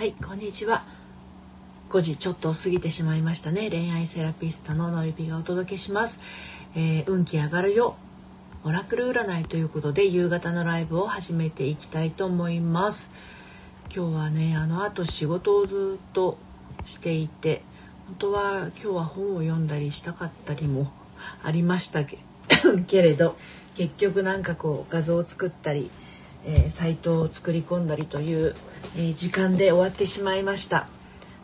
はいこんにちは。5時ちょっと過ぎてしまいましたね。恋愛セラピストののりぴがお届けします、えー、運気上がるよ。オラクル占いということで夕方のライブを始めていきたいと思います。今日はねあのあと仕事をずっとしていて本当は今日は本を読んだりしたかったりも ありましたけ れど結局なんかこう画像を作ったり、えー、サイトを作り込んだりというえー、時間で終わってしまいました。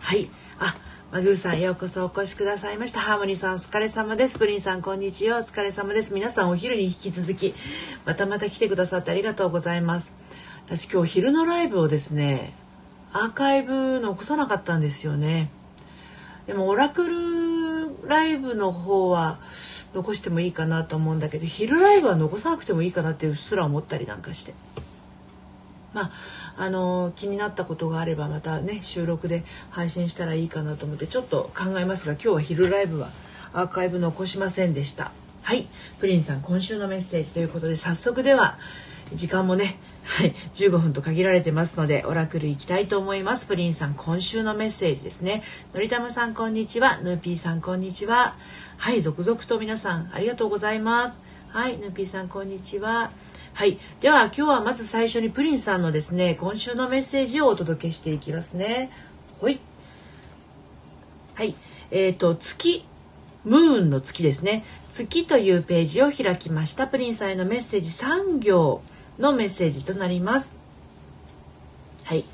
はい。あマグーさんようこそお越しくださいました。ハーモニーさんお疲れ様です。プリンさんこんにちは。お疲れ様です。皆さんお昼に引き続きまたまた来てくださってありがとうございます。私今日昼のライブをですねアーカイブ残さなかったんですよね。でもオラクルライブの方は残してもいいかなと思うんだけど昼ライブは残さなくてもいいかなってうっすら思ったりなんかして。まああの気になったことがあればまたね収録で配信したらいいかなと思ってちょっと考えますが今日は昼ライブはアーカイブ残しませんでした。はい。プリンさん今週のメッセージということで早速では時間もねはい15分と限られてますのでオラクル行きたいと思います。プリンさん今週のメッセージですね。のりたまさんこんにちは。ヌーピーさんこんにちは。はい続々と皆さんありがとうございます。はいヌーピーさんこんにちは。はい。では今日はまず最初にプリンさんのですね、今週のメッセージをお届けしていきますね。ほい。はい。えっ、ー、と、月、ムーンの月ですね。月というページを開きました。プリンさんへのメッセージ3行のメッセージとなります。はい。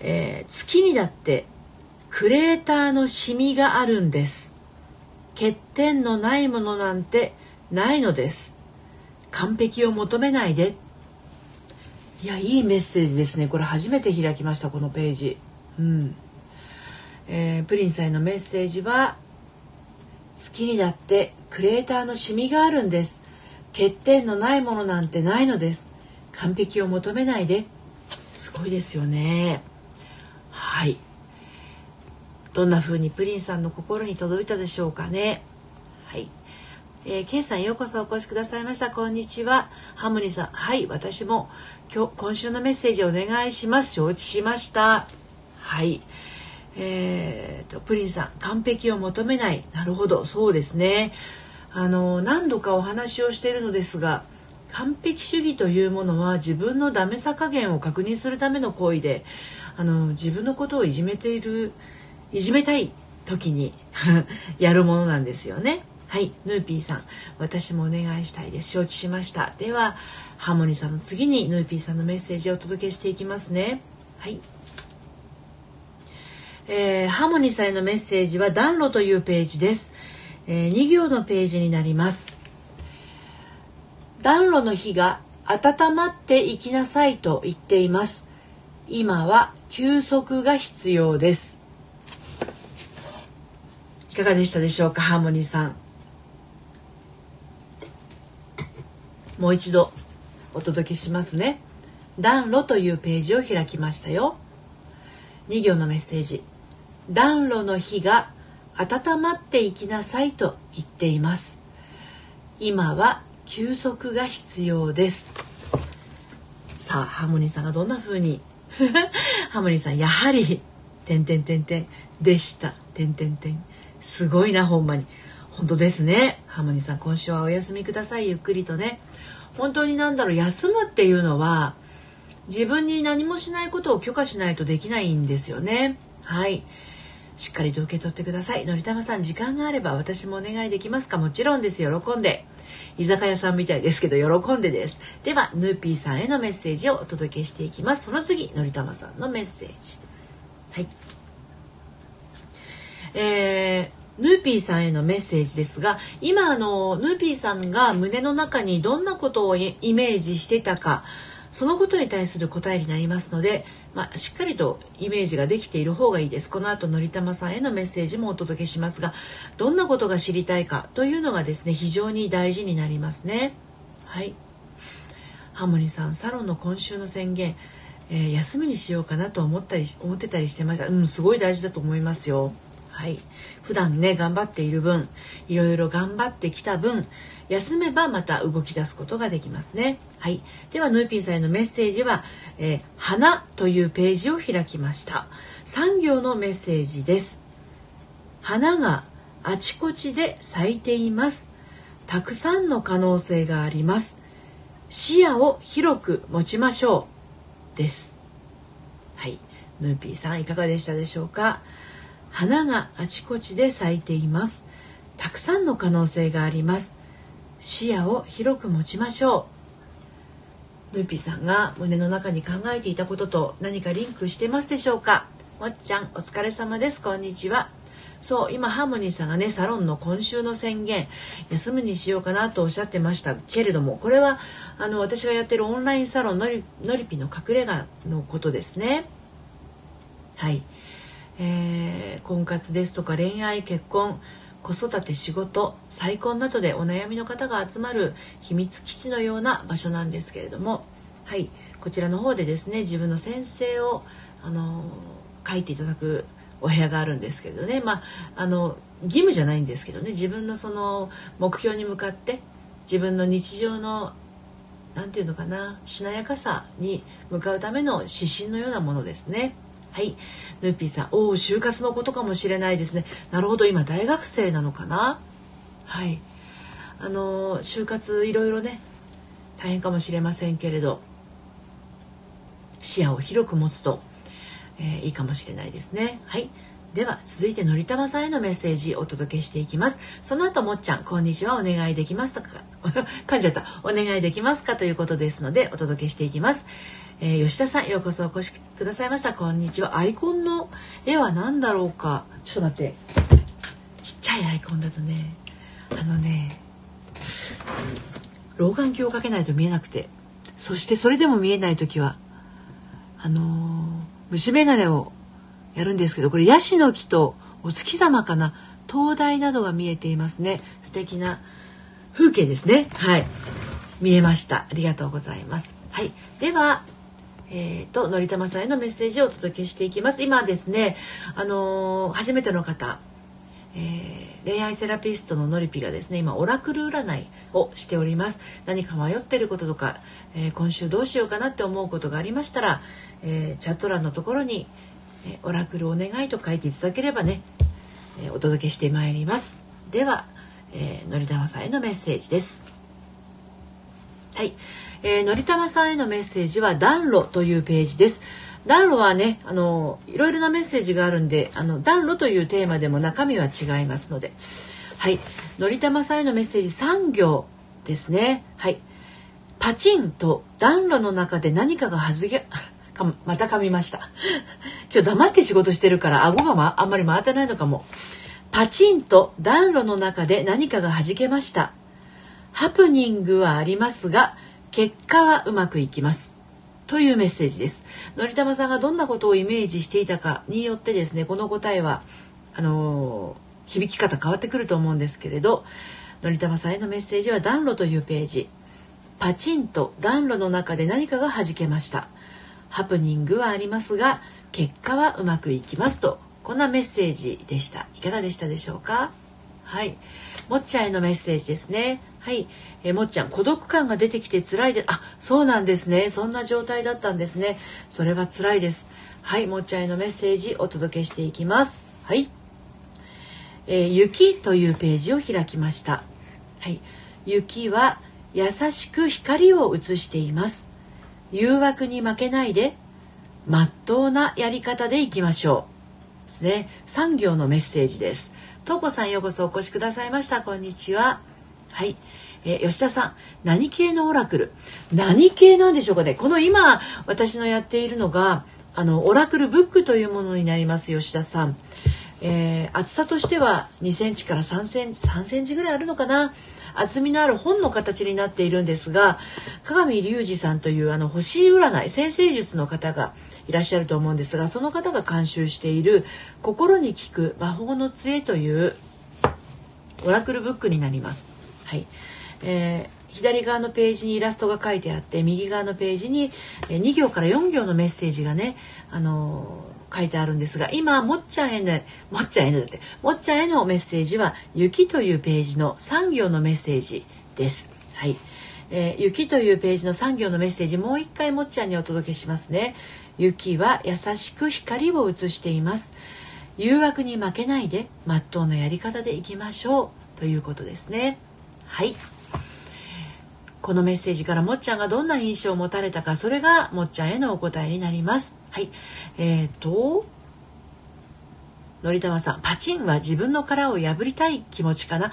えー、月にだってクレーターのシミがあるんです。欠点のないものなんてないのです。完璧を求めないで。いやいいメッセージですね。これ初めて開きましたこのページ。うん。えー、プリンさんへのメッセージは好きにだってクレーターのシミがあるんです。欠点のないものなんてないのです。完璧を求めないで。すごいですよね。はい。どんな風にプリンさんの心に届いたでしょうかね。はい。えー、ケイさんようこそお越しくださいました。こんにちは。ハムニさん。はい、私も今日、今週のメッセージお願いします。承知しました。はい。えーと、プリンさん、完璧を求めない。なるほど、そうですね。あの、何度かお話をしているのですが、完璧主義というものは自分のダメさ加減を確認するための行為で、あの、自分のことをいじめている、いじめたい時に やるものなんですよね。はい、ヌーピーさん、私もお願いしたいです。承知しました。では、ハーモニーさんの次にヌーピーさんのメッセージをお届けしていきますね。はい。えー、ハーモニーさんへのメッセージは暖炉というページです。えー、2行のページになります。暖炉の火が温まっていきなさいと言っています。今は休息が必要です。いかがでしたでしょうか、ハーモニーさん。もう一度お届けしますね。暖炉というページを開きましたよ。2行のメッセージ。暖炉の火が温まっていきなさいと言っています。今は休息が必要です。さあハーモニーさんがどんな風に？ハーモニーさんやはり点点点点でした。点点点すごいなほんまに。本当ですね。ハーモニーさん今週はお休みください。ゆっくりとね。本当に何だろう休むっていうのは自分に何もしないことを許可しないとできないんですよね。はい。しっかりと受け取ってください。のりたまさん時間があれば私もお願いできますか？もちろんです。喜んで。居酒屋さんみたいですけど喜んでです。ではヌーピーさんへのメッセージをお届けしていきます。その次のりたまさんのメッセージ。はい。えーヌーピーさんへのメッセージですが今あのヌーピーさんが胸の中にどんなことをイメージしてたかそのことに対する答えになりますので、まあ、しっかりとイメージができている方がいいです。この後のりたまさんへのメッセージもお届けしますがどんなことが知りたいかというのがですね非常に大事になりますね。はい。ハモニさんサロンの今週の宣言えー、休みにしようかなと思ったり思ってたりしてました。うんすごい大事だと思いますよ。はい普段ね頑張っている分いろいろ頑張ってきた分休めばまた動き出すことができますね。はい。では、ヌーピーさんへのメッセージは、えー、花というページを開きました。産業のメッセージです。花があちこちで咲いています。たくさんの可能性があります。視野を広く持ちましょう。です。はい。ヌーピーさんいかがでしたでしょうか？花があちこちで咲いています。たくさんの可能性があります。視野を広く持ちましょう。ヌーピーさんが胸の中に考えていたことと何かリンクしてますでしょうか？もっちゃんお疲れ様です。こんにちは。そう今ハーモニーさんがねサロンの今週の宣言休むにしようかなとおっしゃってましたけれどもこれはあの私がやってるオンラインサロンのりのりぴの隠れ家のことですね。はい、えー、婚活ですとか恋愛結婚子育て仕事再婚などでお悩みの方が集まる秘密基地のような場所なんですけれどもはいこちらの方でですね自分の先生をあの書いていただくお部屋があるんですけどねまああの義務じゃないんですけどね自分のその目標に向かって自分の日常の何て言うのかなしなやかさに向かうための指針のようなものですね。はい。ヌーピーさん、おお、就活のことかもしれないですね。なるほど、今大学生なのかな？はい。あの就活いろいろね、大変かもしれませんけれど、視野を広く持つと、えー、いいかもしれないですね。はい。では続いてのりたまさんへのメッセージお届けしていきますその後もっちゃんこんにちはお願いできますとか？噛んじゃったお願いできますか？ということですのでお届けしていきます、えー、吉田さんようこそお越しくださいました。こんにちは。アイコンの絵は何だろうか？ちょっと待って。ちっちゃいアイコンだとね。あのね老眼鏡をかけないと見えなくて。そしてそれでも見えない時はあのー虫眼鏡をやるんですけどこれヤシの木とお月様かな？灯台などが見えていますね。素敵な風景ですね。はい。見えました。ありがとうございます。はい。ではえーと、のりたまさんへのメッセージをお届けしていきます。今ですねあのー、初めての方、えー、恋愛セラピストののりぴがですね今オラクル占いをしております。何か迷ってることとか、えー、今週どうしようかなって思うことがありましたらえー、チャット欄のところに、えオラクルお願いと書いていただければね、えお届けしてまいります。では、えー、のりたまさんへのメッセージです。はい、えー、のりたまさんへのメッセージは暖炉というページです。暖炉はねあのいろいろなメッセージがあるんであの暖炉というテーマでも中身は違いますので。はい。のりたまさんへのメッセージ3行ですね。はい。パチンと暖炉の中で何かが弾けか また噛みました。今日黙って仕事してるから顎が、ま、あんまり回ってないのかも。パチンと暖炉の中で何かが弾けました。ハプニングはありますが結果はうまくいきます。というメッセージです。のりたまさんがどんなことをイメージしていたかによってですねこの答えはあのー、響き方変わってくると思うんですけれどのりたまさんへのメッセージは暖炉というページ。パチンと暖炉の中で何かが弾けました。ハプニングはありますが結果はうまくいきますと。こんなメッセージでした。いかがでしたでしょうか？はい。もっちゃんへのメッセージですね。はい。えもっちゃん孤独感が出てきて辛いであそうなんですね。そんな状態だったんですね。それは辛いです。はい。もっちゃんへのメッセージお届けしていきます。はい。えー、雪というページを開きました。はい。雪は優しく光を映しています。誘惑に負けないでまっとうなやり方でいきましょう。ですね。産業のメッセージです。とうこさんようこそお越しくださいました。こんにちは。はい、え、吉田さん。何系のオラクル？何系なんでしょうかね？この今私のやっているのがあのオラクルブックというものになります吉田さん。えー、厚さとしては2センチから3センチ3センチぐらいあるのかな？厚みのある本の形になっているんですが鏡隆二さんというあの星占い先生術の方がいらっしゃると思うんですがその方が監修している「心に効く魔法の杖」というオラクルブックになります。はいえー左側のページにイラストが書いてあって右側のページに2行から4行のメッセージがね、あの書いてあるんですが今もっちゃんへのもっちゃんへのだってもっちゃんへのメッセージは「雪」というページの3行のメッセージです。はい、えー、雪というページの3行のメッセージもう一回もっちゃんにお届けしますね。雪は優しく光を映しています。誘惑に負けないでまっとうなやり方でいきましょうということですね。はい。このメッセージからもっちゃんがどんな印象を持たれたかそれがもっちゃんへのお答えになりますはいえーとのりたまさんパチンは自分の殻を破りたい気持ちかな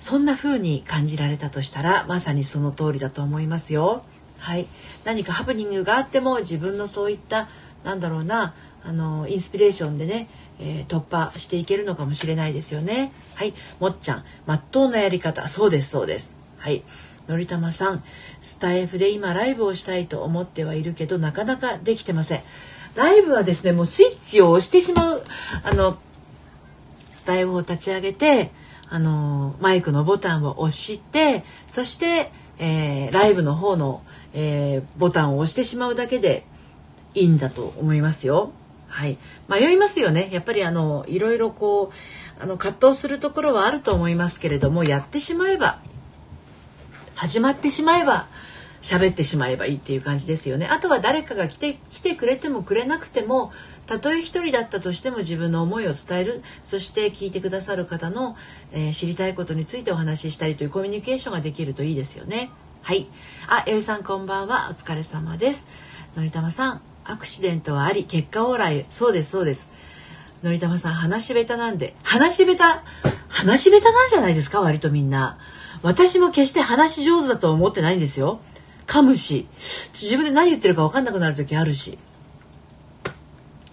そんな風に感じられたとしたらまさにその通りだと思いますよはい。何かハプニングがあっても自分のそういったなんだろうなあのインスピレーションでねえー、突破していけるのかもしれないですよね。はい、もっちゃん、まっとうなやり方、そうですそうです。はい、のりたまさんスタイフで今ライブをしたいと思ってはいるけどなかなかできてません。ライブはですねもうスイッチを押してしまうあのスタイフを立ち上げてあのマイクのボタンを押してそして、えー、ライブの方の、えー、ボタンを押してしまうだけでいいんだと思いますよ。はい、迷いますよねやっぱりあのいろいろこうあの葛藤するところはあると思いますけれどもやってしまえば始まってしまえば喋ってしまえばいいっていう感じですよね。あとは誰かが来て来てくれてもくれなくてもたとえ一人だったとしても自分の思いを伝えるそして聞いてくださる方の、えー、知りたいことについてお話ししたりというコミュニケーションができるといいですよね。はい。あ、えゆさんこんばんは。お疲れ様です。のりたまさん、アクシデントはあり、結果オーライ。そうです、そうです。のりたまさん、話し下手なんで。話し下手、話し下手なんじゃないですか？割とみんな。私も決して話し上手だと思ってないんですよ噛むし自分で何言ってるか分かんなくなる時あるし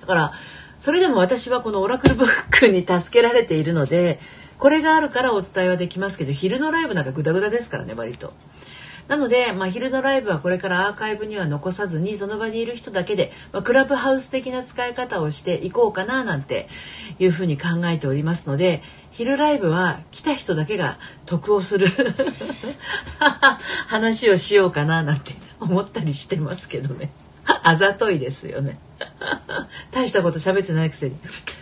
だからそれでも私はこのオラクルブックに助けられているのでこれがあるからお伝えはできますけど昼のライブなんかグダグダですからね割と。なので、まあ、昼のライブはこれからアーカイブには残さずにその場にいる人だけで、まあ、クラブハウス的な使い方をしていこうかななんていうふうに考えておりますので昼ライブは来た人だけが得をする 話をしようかななんて思ったりしてますけどね。あざといですよね。大したこと喋ってないくせに。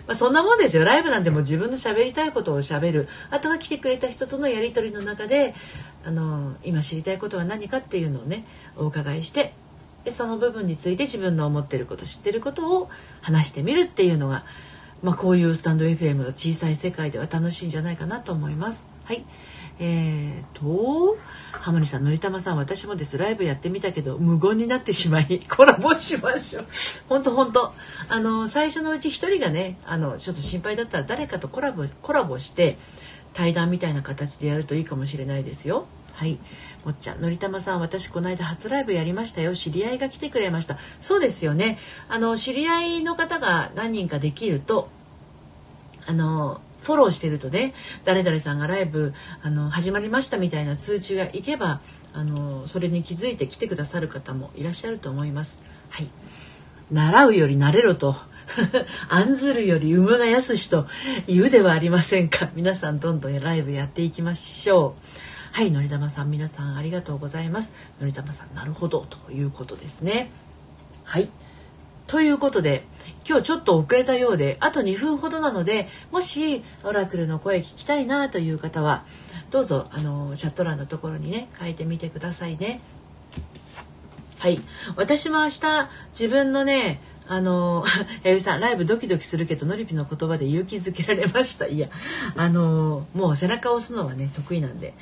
まあそんなもんですよ。ライブなんても自分の喋りたいことを喋る。あとは来てくれた人とのやり取りの中であの今知りたいことは何かっていうのをねお伺いしてでその部分について自分の思ってること知ってることを話してみるっていうのがまあ、こういうスタンド FM の小さい世界では楽しいんじゃないかなと思います。はい。えーと、ハモニさん、のりたまさん、私もです。ライブやってみたけど、無言になってしまい、コラボしましょう。ほんとほんと。あの、最初のうち一人がね、あの、ちょっと心配だったら誰かとコラボ、コラボして、対談みたいな形でやるといいかもしれないですよ。はい。もっちゃん、のりたまさん、私この間初ライブやりましたよ。知り合いが来てくれました。そうですよね。あの、知り合いの方が何人かできると、あの、フォローしてるとね、誰々さんがライブ、あの、始まりましたみたいな通知がいけば、あの、それに気づいて来てくださる方もいらっしゃると思います。はい。習うより慣れろと。案ずるより産むがやすしと言うではありませんか。皆さんどんどんライブやっていきましょう。はい、のりたまさん、皆さんありがとうございます。のりたまさん、なるほど、ということですね。はい。ということで、今日ちょっと遅れたようで、あと2分ほどなので、もし、オラクルの声聞きたいなという方は、どうぞ、あの、チャット欄のところにね、書いてみてくださいね。はい。私も明日、自分のね、あの、弥生さん、ライブドキドキするけど、のりぴの言葉で勇気づけられました。いや、あの、もう背中を押すのはね、得意なんで、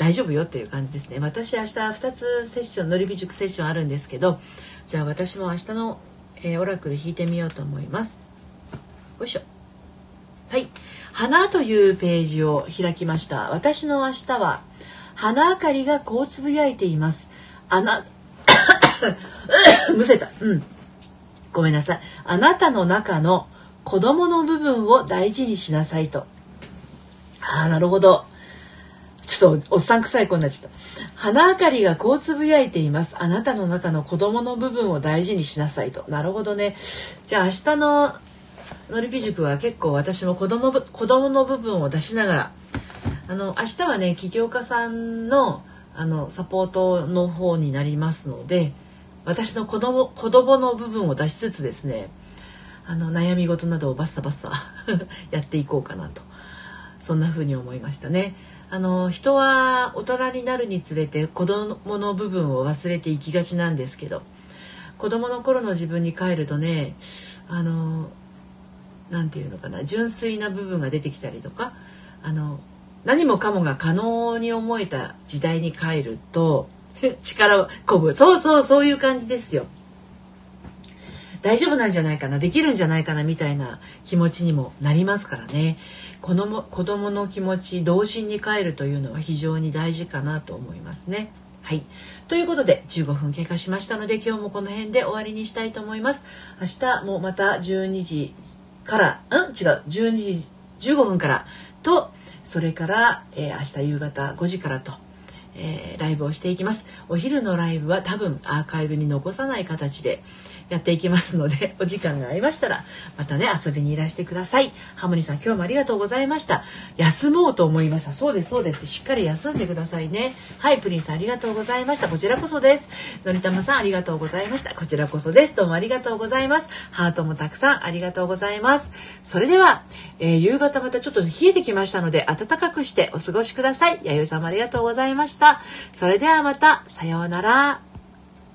大丈夫よっていう感じですね。私明日2つセッションのりび塾セッションあるんですけどじゃあ私も明日の、えー、オラクル引いてみようと思います。よいしょ。はい。花というページを開きました。私の明日は花明かりがこうつぶやいています。あな むせた。うん。ごめんなさいあなたの中の子供の部分を大事にしなさいとああなるほどちょっとおっさん臭い子になっちゃった。花明かりがこうつぶやいています。あなたの中の子供の部分を大事にしなさいと。なるほどね。じゃあ明日ののりぴ塾は結構私も子供子供の部分を出しながら、あの明日はね起業家さんのあのサポートの方になりますので、私の子供子供の部分を出しつつですね。あの悩み事などをバッサバッサ やっていこうかなとそんな風に思いましたね。あの人は大人になるにつれて子供の部分を忘れていきがちなんですけど子供の頃の自分に帰るとねあの何て言うのかな純粋な部分が出てきたりとかあの何もかもが可能に思えた時代に帰ると 力をこぶそうそうそういう感じですよ。大丈夫なんじゃないかなできるんじゃないかなみたいな気持ちにもなりますからね子供子供の気持ち童心に帰るというのは非常に大事かなと思いますね。はい。ということで15分経過しましたので今日もこの辺で終わりにしたいと思います。明日もまた12時からうん？違う12時15分からとそれから、えー、明日夕方5時からと。えー、ライブをしていきます。お昼のライブは多分アーカイブに残さない形で、やっていきますのでお時間が合いましたらまたね遊びにいらしてください。ハモニさん今日もありがとうございました。休もうと思いました。そうですそうです。しっかり休んでくださいね。はいプリンさんありがとうございました。こちらこそです。のりたまさんありがとうございました。こちらこそです。どうもありがとうございます。ハートもたくさんありがとうございます。それでは、えー、夕方またちょっと冷えてきましたので暖かくしてお過ごしください。弥生さんもありがとうございました。それではまたさようなら。